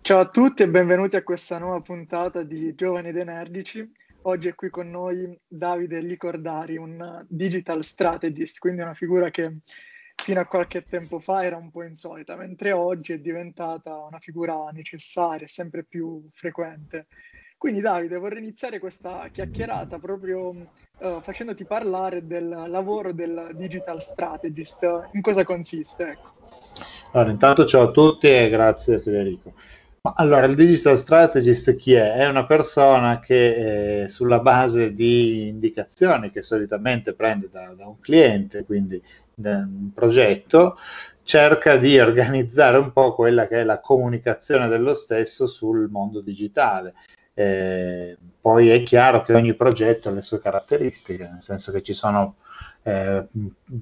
Ciao a tutti e benvenuti a questa nuova puntata di Giovani ed Energici. Oggi è qui con noi Davide Licordari, un digital strategist, quindi una figura che fino a qualche tempo fa era un po' insolita, mentre oggi è diventata una figura necessaria, sempre più frequente. Quindi Davide, vorrei iniziare questa chiacchierata proprio uh, facendoti parlare del lavoro del digital strategist. In cosa consiste? Ecco. Allora, intanto ciao a tutti e grazie Federico. Ma allora, il digital strategist chi è? È una persona che eh, sulla base di indicazioni che solitamente prende da, da un cliente, quindi da un progetto, cerca di organizzare un po' quella che è la comunicazione dello stesso sul mondo digitale. Eh, poi è chiaro che ogni progetto ha le sue caratteristiche, nel senso che ci sono eh,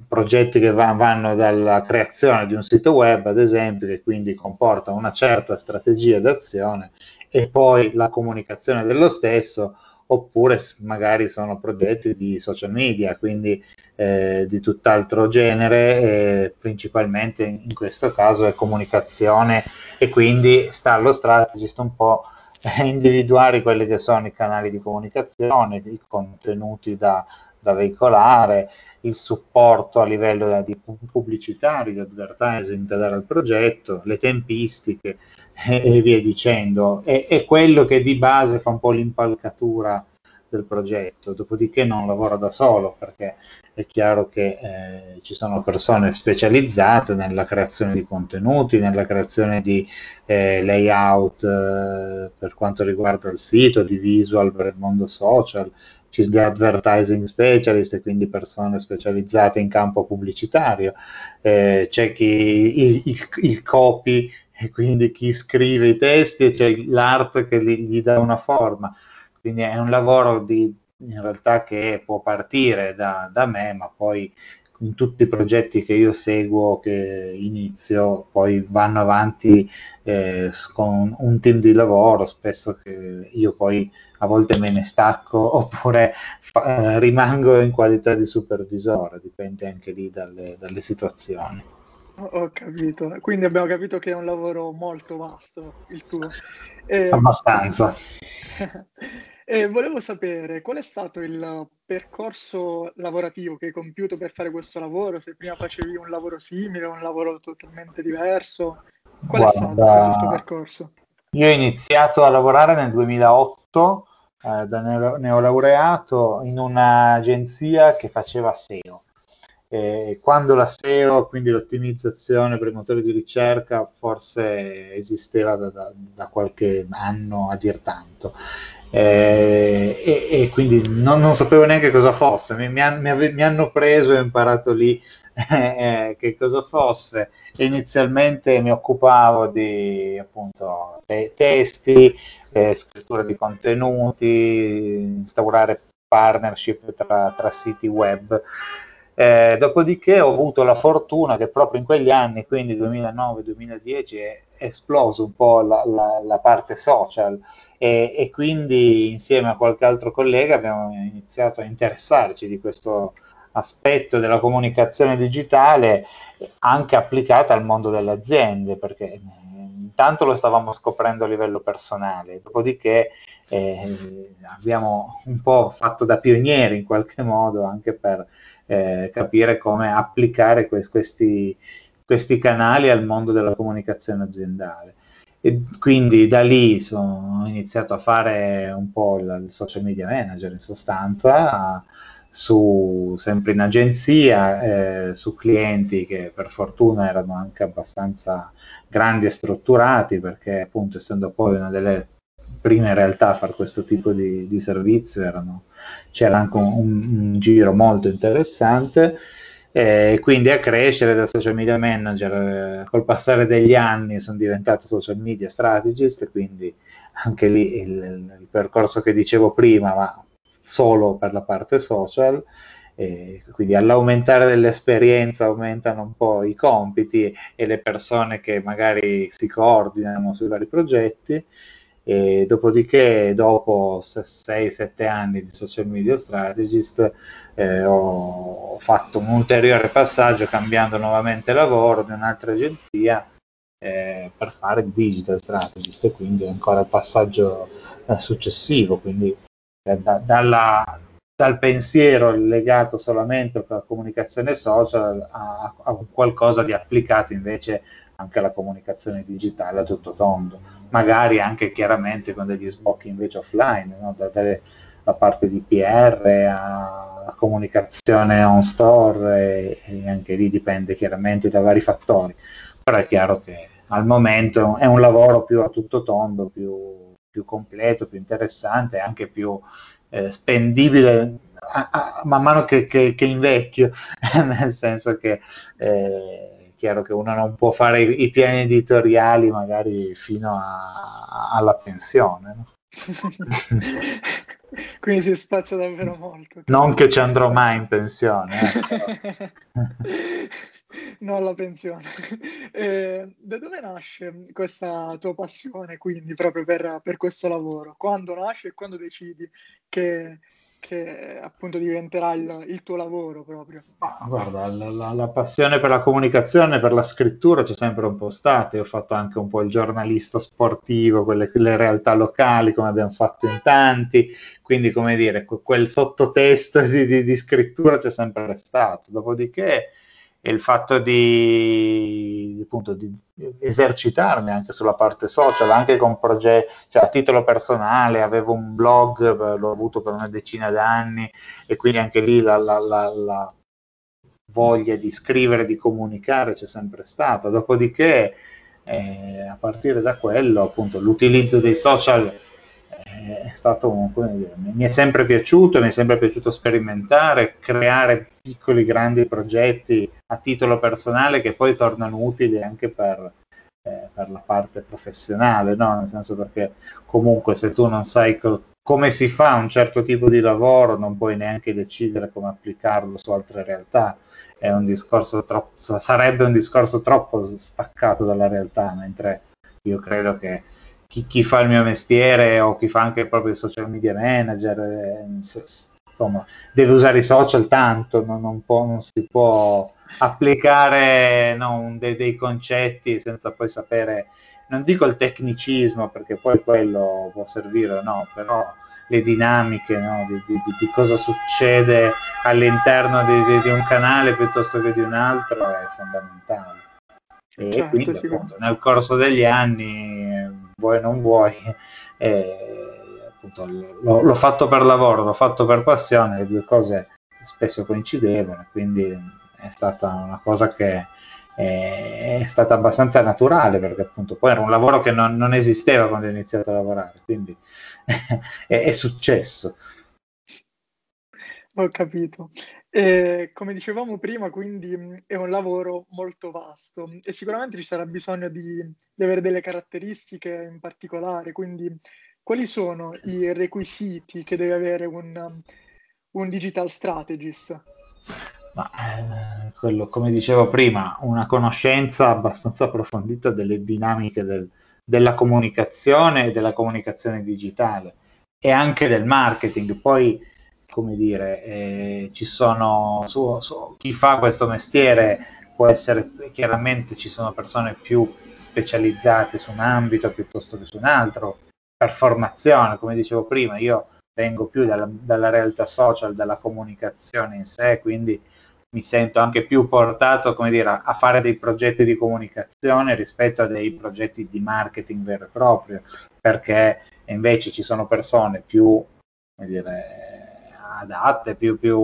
progetti che va, vanno dalla creazione di un sito web, ad esempio, che quindi comporta una certa strategia d'azione e poi la comunicazione dello stesso, oppure magari sono progetti di social media, quindi eh, di tutt'altro genere, eh, principalmente in questo caso è comunicazione e quindi sta allo strategist un po' individuare quelli che sono i canali di comunicazione, i contenuti da, da veicolare, il supporto a livello di pubblicitario, di advertising da dare al progetto, le tempistiche e, e via dicendo. È, è, quello che di base fa un po' l'impalcatura del progetto, dopodiché non lavoro da solo perché è chiaro che eh, ci sono persone specializzate nella creazione di contenuti, nella creazione di eh, layout eh, per quanto riguarda il sito, di visual per il mondo social, ci sono gli advertising specialist, quindi persone specializzate in campo pubblicitario, eh, c'è chi il, il, il, copy e quindi chi scrive i testi e c'è l'art che gli, gli dà una forma. Quindi è un lavoro di, in realtà che può partire da, da me, ma poi in tutti i progetti che io seguo, che inizio, poi vanno avanti eh, con un team di lavoro, spesso che io poi a volte me ne stacco oppure eh, rimango in qualità di supervisore, dipende anche lì dalle, dalle situazioni. Ho capito, quindi abbiamo capito che è un lavoro molto vasto il tuo. E... Abbastanza. E volevo sapere qual è stato il percorso lavorativo che hai compiuto per fare questo lavoro, se prima facevi un lavoro simile o un lavoro totalmente diverso. Qual Guarda, è stato il tuo percorso? Io ho iniziato a lavorare nel 2008 eh, da neolaureato in un'agenzia che faceva SEO. E quando la SEO, quindi l'ottimizzazione per i motori di ricerca, forse esisteva da, da, da qualche anno a dir tanto eh, e, e, quindi non, non, sapevo neanche cosa fosse, mi, mi, mi, ave, mi hanno preso e imparato lì eh, che cosa fosse. Inizialmente mi occupavo di appunto te- testi, eh, scrittura di contenuti, instaurare partnership tra, tra siti web. Eh, dopodiché ho avuto la fortuna che proprio in quegli anni, quindi 2009-2010, è esploso un po' la, la, la parte social. E, e, quindi insieme a qualche altro collega abbiamo iniziato a interessarci di questo aspetto della comunicazione digitale anche applicata al mondo delle aziende, perché eh, intanto lo stavamo scoprendo a livello personale, dopodiché eh, abbiamo un po' fatto da pionieri in qualche modo anche per eh, capire come applicare que- questi, questi canali al mondo della comunicazione aziendale. E quindi da lì sono, ho iniziato a fare un po' il, il social media manager in sostanza, su, sempre in agenzia, eh, su clienti che per fortuna erano anche abbastanza grandi e strutturati, perché appunto essendo poi una delle prime realtà a fare questo tipo di, di servizio erano, c'era anche un, un, giro molto interessante e quindi a crescere da social media manager eh, col passare degli anni sono diventato social media strategist quindi anche lì il, il percorso che dicevo prima ma solo per la parte social. E quindi all'aumentare dell'esperienza aumentano un po' i compiti e le persone che magari si coordinano sui vari progetti e dopodiché, dopo 6-7 anni di social media strategist, eh, ho fatto un ulteriore passaggio cambiando nuovamente lavoro in un'altra agenzia eh, per fare digital strategist. E quindi ancora il passaggio eh, successivo, quindi eh, da, dalla, dal pensiero legato solamente alla comunicazione social a, a, qualcosa di applicato invece anche alla comunicazione digitale a tutto tondo, magari anche chiaramente con degli sbocchi invece offline, no? da, dalle, la parte di PR a comunicazione on store e, e, anche lì dipende chiaramente da vari fattori, però è chiaro che al momento è un lavoro più a tutto tondo, più, più completo, più interessante, anche più eh, spendibile a, a, man mano che, che, che invecchio, nel senso che eh, chiaro che uno non può fare i, i piani editoriali magari fino a, alla pensione. No? Quindi si spazia davvero molto. Non che ci andrò mai in pensione. Eh, no alla pensione. Eh, da dove nasce questa tua passione, quindi, proprio per, per questo lavoro? Quando nasce e quando decidi che che appunto diventerà il, il tuo lavoro proprio? Ah, guarda, la, la, la, passione per la comunicazione, per la scrittura c'è sempre un po' stata. Io ho fatto anche un po' il giornalista sportivo, quelle le realtà locali, come abbiamo fatto in tanti. Quindi, come dire, quel sottotesto di, di, di scrittura c'è sempre stato. Dopodiché e il fatto di, appunto, di esercitarmi anche sulla parte social, anche con progetti, cioè a titolo personale, avevo un blog, l'ho avuto per una decina d'anni e quindi anche lì la, la, la, la voglia di scrivere, di comunicare c'è sempre stata. Dopodiché, eh, a partire da quello, appunto, l'utilizzo dei social è stato, come dire, mi è sempre piaciuto, mi è sempre piaciuto sperimentare, creare piccoli, grandi progetti a titolo personale che poi tornano utili anche per, eh, per la parte professionale, no? nel senso perché comunque se tu non sai co- come si fa un certo tipo di lavoro, non puoi neanche decidere come applicarlo su altre realtà. Un troppo, sarebbe un discorso troppo staccato dalla realtà, mentre io credo che chi, chi, fa il mio mestiere o chi fa anche proprio il social media manager, eh, insomma, deve usare i social tanto, non, non, può, non si può applicare no, dei, dei, concetti senza poi sapere, non dico il tecnicismo perché poi quello può servire, no, però le dinamiche no, di, di, di, cosa succede all'interno di, di un canale piuttosto che di un altro è fondamentale. E certo, quindi appunto, nel corso degli anni, vuoi non vuoi, eh, appunto, l'ho, l'ho, fatto per lavoro, l'ho fatto per passione, le due cose spesso coincidevano, quindi è stata una cosa che è, è stata abbastanza naturale perché appunto poi era un lavoro che non, non esisteva quando ho iniziato a lavorare, quindi è, è successo. Ho capito. E, come dicevamo prima, quindi mm, è un lavoro molto vasto e sicuramente ci sarà bisogno di, di avere delle caratteristiche in particolare. Quindi, quali sono i requisiti che deve avere un, un digital strategist? Ma, eh, quello, come dicevo prima, una conoscenza abbastanza approfondita delle dinamiche del, della comunicazione e della comunicazione digitale e anche del marketing. Poi come dire, eh, ci sono, su, su, chi fa questo mestiere può essere, chiaramente ci sono persone più specializzate su un ambito piuttosto che su un altro, per formazione, come dicevo prima, io vengo più dalla, dalla realtà social, dalla comunicazione in sé, quindi mi sento anche più portato come dire, a, fare dei progetti di comunicazione rispetto a dei progetti di marketing vero e proprio, perché invece ci sono persone più come dire, adatte, più, più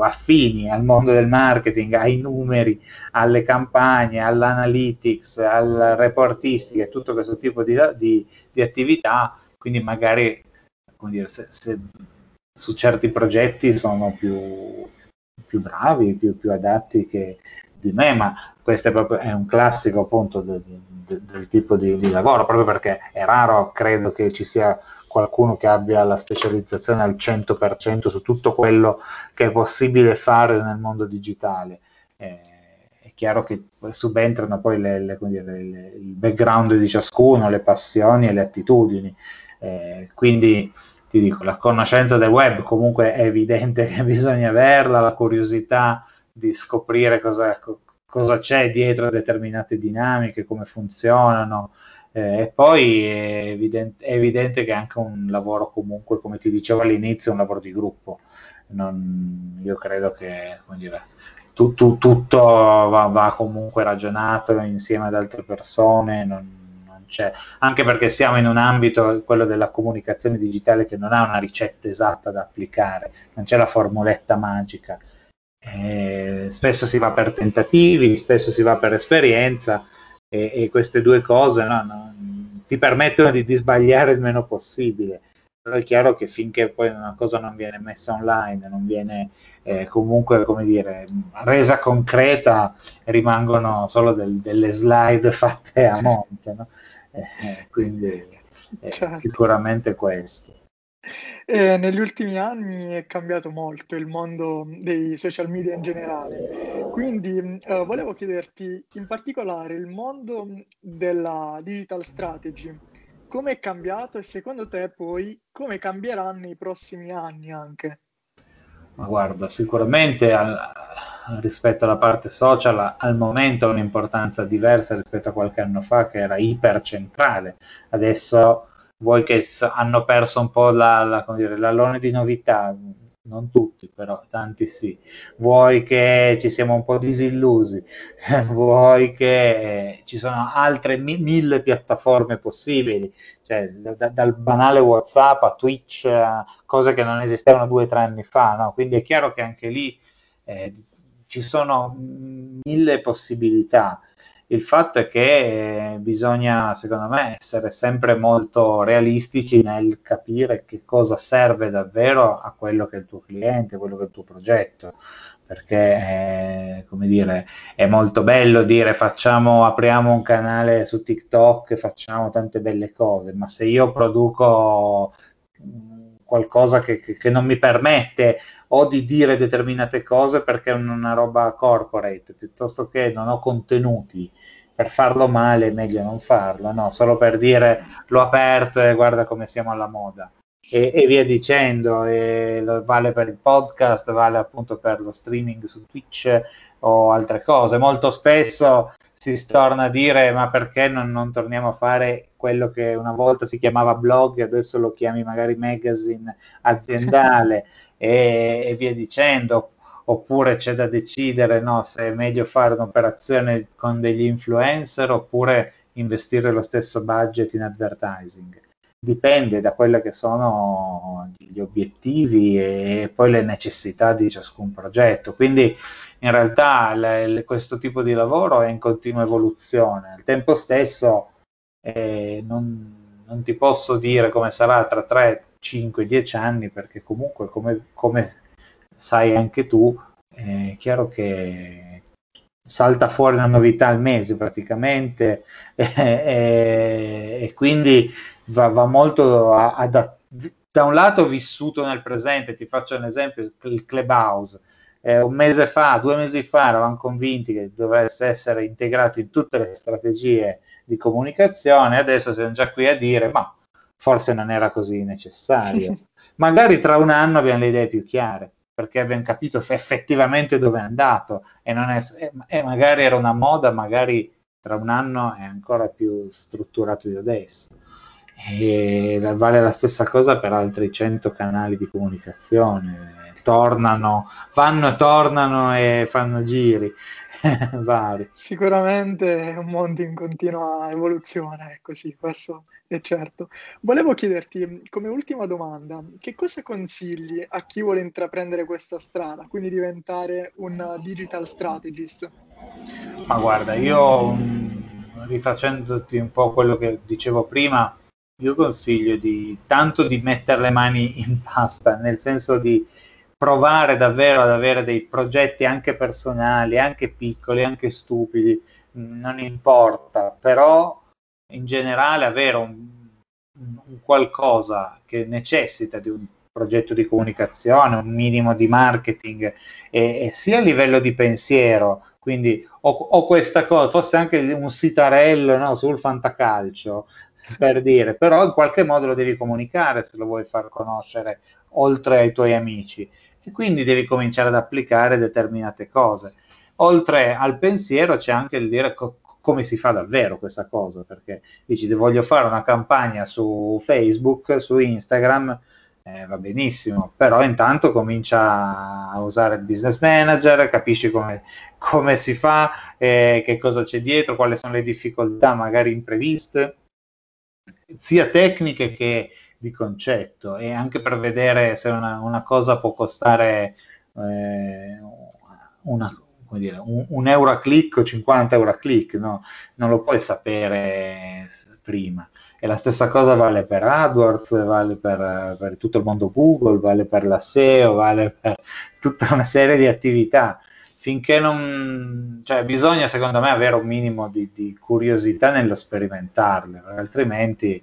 affini al mondo del marketing, ai numeri, alle campagne, all'analytics, alla reportistica e tutto questo tipo di, di, di attività, quindi magari dire, se, se su certi progetti sono più, più bravi, più, più, adatti che di me, ma questo è, proprio, è un classico appunto del, del, del tipo di, di, lavoro, proprio perché è raro, credo che ci sia qualcuno che abbia la specializzazione al 100% su tutto quello che è possibile fare nel mondo digitale. Eh, è chiaro che subentrano poi le, le, le, il background di ciascuno, le passioni e le attitudini. Eh, quindi ti dico, la conoscenza del web comunque è evidente che bisogna averla, la curiosità di scoprire cosa, cosa c'è dietro determinate dinamiche, come funzionano. Eh, e poi è evidente, è evidente, che è anche un lavoro comunque, come ti dicevo all'inizio, un lavoro di gruppo. Non, io credo che dire, tu, tu, tutto va, va, comunque ragionato insieme ad altre persone, non, non anche perché siamo in un ambito, quello della comunicazione digitale, che non ha una ricetta esatta da applicare, non c'è la formuletta magica. Eh, spesso si va per tentativi, spesso si va per esperienza e, e queste due cose no, no, ti permettono di, di, sbagliare il meno possibile. Però è chiaro che finché poi una cosa non viene messa online, non viene eh, comunque, come dire, resa concreta, rimangono solo del, delle slide fatte a monte. No? Eh, quindi eh, certo. sicuramente questo. Eh, negli ultimi anni è cambiato molto il mondo dei social media in generale, quindi eh, volevo chiederti in particolare il mondo della digital strategy, come è cambiato e secondo te poi come cambierà nei prossimi anni anche? Ma guarda, sicuramente al, rispetto alla parte social al momento ha un'importanza diversa rispetto a qualche anno fa che era ipercentrale. Adesso vuoi che hanno perso un po' la, la, dire, l'allone di novità, non tutti, però tanti sì. Vuoi che ci siamo un po' disillusi, vuoi che ci sono altre mi- mille piattaforme possibili, cioè da, dal banale WhatsApp a Twitch, cose che non esistevano due o tre anni fa, no? Quindi è chiaro che anche lì eh, ci sono mille possibilità il fatto è che bisogna, secondo me, essere sempre molto realistici nel capire che cosa serve davvero a quello che è il tuo cliente, quello che è il tuo progetto. Perché, eh, come dire, è molto bello dire facciamo, apriamo un canale su TikTok e facciamo tante belle cose, ma se io produco mm, qualcosa che, che non mi permette o di dire determinate cose perché è una roba corporate, piuttosto che non ho contenuti. Per farlo male è meglio non farlo, no? Solo per dire l'ho aperto e guarda come siamo alla moda. E, e via dicendo, e vale per il podcast, vale appunto per lo streaming su Twitch o altre cose. Molto spesso si torna a dire ma perché non, non, torniamo a fare quello che una volta si chiamava blog e adesso lo chiami magari magazine aziendale e, e via dicendo, oppure c'è da decidere no, se è meglio fare un'operazione con degli influencer oppure investire lo stesso budget in advertising. Dipende da quelli che sono gli obiettivi e poi le necessità di ciascun progetto. Quindi in realtà le, questo tipo di lavoro è in continua evoluzione. Al tempo stesso eh, non, non ti posso dire come sarà tra 3, 5, 10 anni, perché comunque come, come sai anche tu, è chiaro che salta fuori una novità al mese praticamente e, e, e quindi va, va molto adattato. Da un lato vissuto nel presente, ti faccio un esempio, il Clubhouse. Eh, un mese fa, due mesi fa eravamo convinti che dovesse essere integrato in tutte le strategie di comunicazione, adesso siamo già qui a dire ma forse non era così necessario. Magari tra un anno abbiamo le idee più chiare, perché abbiamo capito effettivamente dove è andato e, è, e magari era una moda, magari tra un anno è ancora più strutturato di adesso. E vale la stessa cosa per altri 100 canali di comunicazione. Tornano, vanno e tornano e fanno giri vari. Sicuramente è un mondo in continua evoluzione, è così, questo è certo. Volevo chiederti, come ultima domanda, che cosa consigli a chi vuole intraprendere questa strada, quindi diventare un digital strategist? Ma guarda, io mm, rifacendoti un po' quello che dicevo prima, io consiglio di tanto di mettere le mani in pasta, nel senso di provare davvero ad avere dei progetti anche personali, anche piccoli, anche stupidi, non importa, però in generale avere un, un qualcosa che necessita di un progetto di comunicazione, un minimo di marketing, e, e sia a livello di pensiero, quindi ho, ho, questa cosa, fosse anche un sitarello no, sul fantacalcio, per dire, però in qualche modo lo devi comunicare se lo vuoi far conoscere oltre ai tuoi amici e quindi devi cominciare ad applicare determinate cose. oltre al pensiero c'è anche il dire co- come si fa davvero questa cosa, perché dici voglio fare una campagna su Facebook, su Instagram, eh, va benissimo, però intanto comincia a usare il business manager, capisci come, come si fa, eh, che cosa c'è dietro, quali sono le difficoltà magari impreviste, sia tecniche che di concetto e anche per vedere se una, una cosa può costare eh, una, dire, un, un, euro a click o 50 euro a click, no? non lo puoi sapere prima. E la stessa cosa vale per AdWords, vale per, per tutto il mondo Google, vale per la SEO, vale per tutta una serie di attività finché non... cioè bisogna secondo me avere un minimo di, di curiosità nello sperimentarle, altrimenti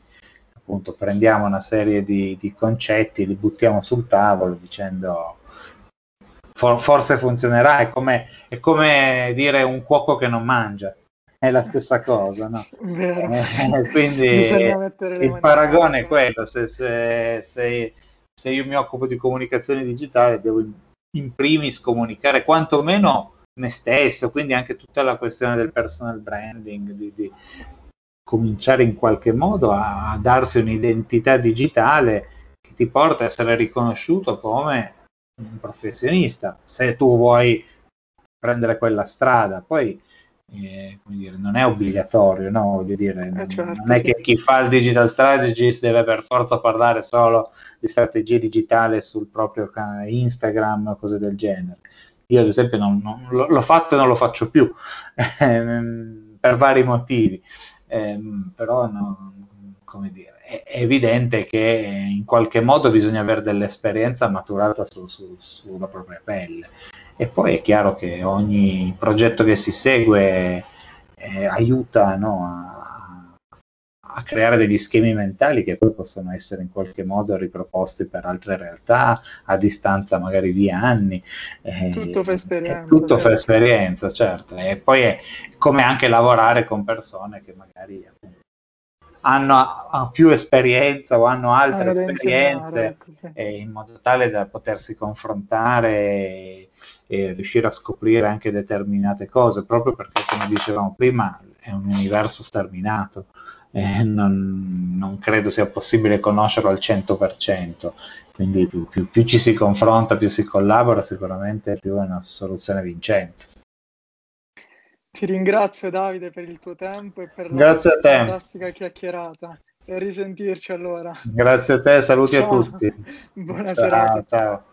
appunto prendiamo una serie di, di, concetti, li buttiamo sul tavolo dicendo for, forse funzionerà, è come, è come dire un cuoco che non mangia, è la stessa cosa, no? Eh, quindi il paragone è quello, se, se, se, se, io mi occupo di comunicazione digitale devo in, primis comunicare quantomeno me stesso, quindi anche tutta la questione del personal branding, di, di cominciare in qualche modo a, a darsi un'identità digitale che ti porta a essere riconosciuto come un professionista, se tu vuoi prendere quella strada. Poi eh, dire, non è obbligatorio, no? Voglio dire, eh, certo, non è sì. che chi fa il digital strategist deve per forza parlare solo di strategie digitali sul proprio Instagram o cose del genere. Io ad esempio non, non, l'ho fatto e non lo faccio più per vari motivi eh, però no, come dire, è, è, evidente che in qualche modo bisogna avere dell'esperienza maturata su, su, sulla propria pelle. E poi è chiaro che ogni progetto che si segue eh, aiuta no, a, a, creare degli schemi mentali che poi possono essere in qualche modo riproposti per altre realtà a distanza magari di anni. Eh, tutto fa esperienza. Tutto certo. fa esperienza, certo. E poi è come anche lavorare con persone che magari hanno più esperienza o hanno altre hanno esperienze ecco, eh, in modo tale da potersi confrontare e, e, riuscire a scoprire anche determinate cose, proprio perché come dicevamo prima è un universo sterminato. Eh, non, non, credo sia possibile conoscerlo al 100%, quindi più, più, più ci si confronta, più si collabora, sicuramente più è una soluzione vincente. Ti ringrazio Davide per il tuo tempo e per Grazie la fantastica chiacchierata. E risentirci allora. Grazie a te, saluti ciao. a tutti. Buona ciao, serata. Ciao.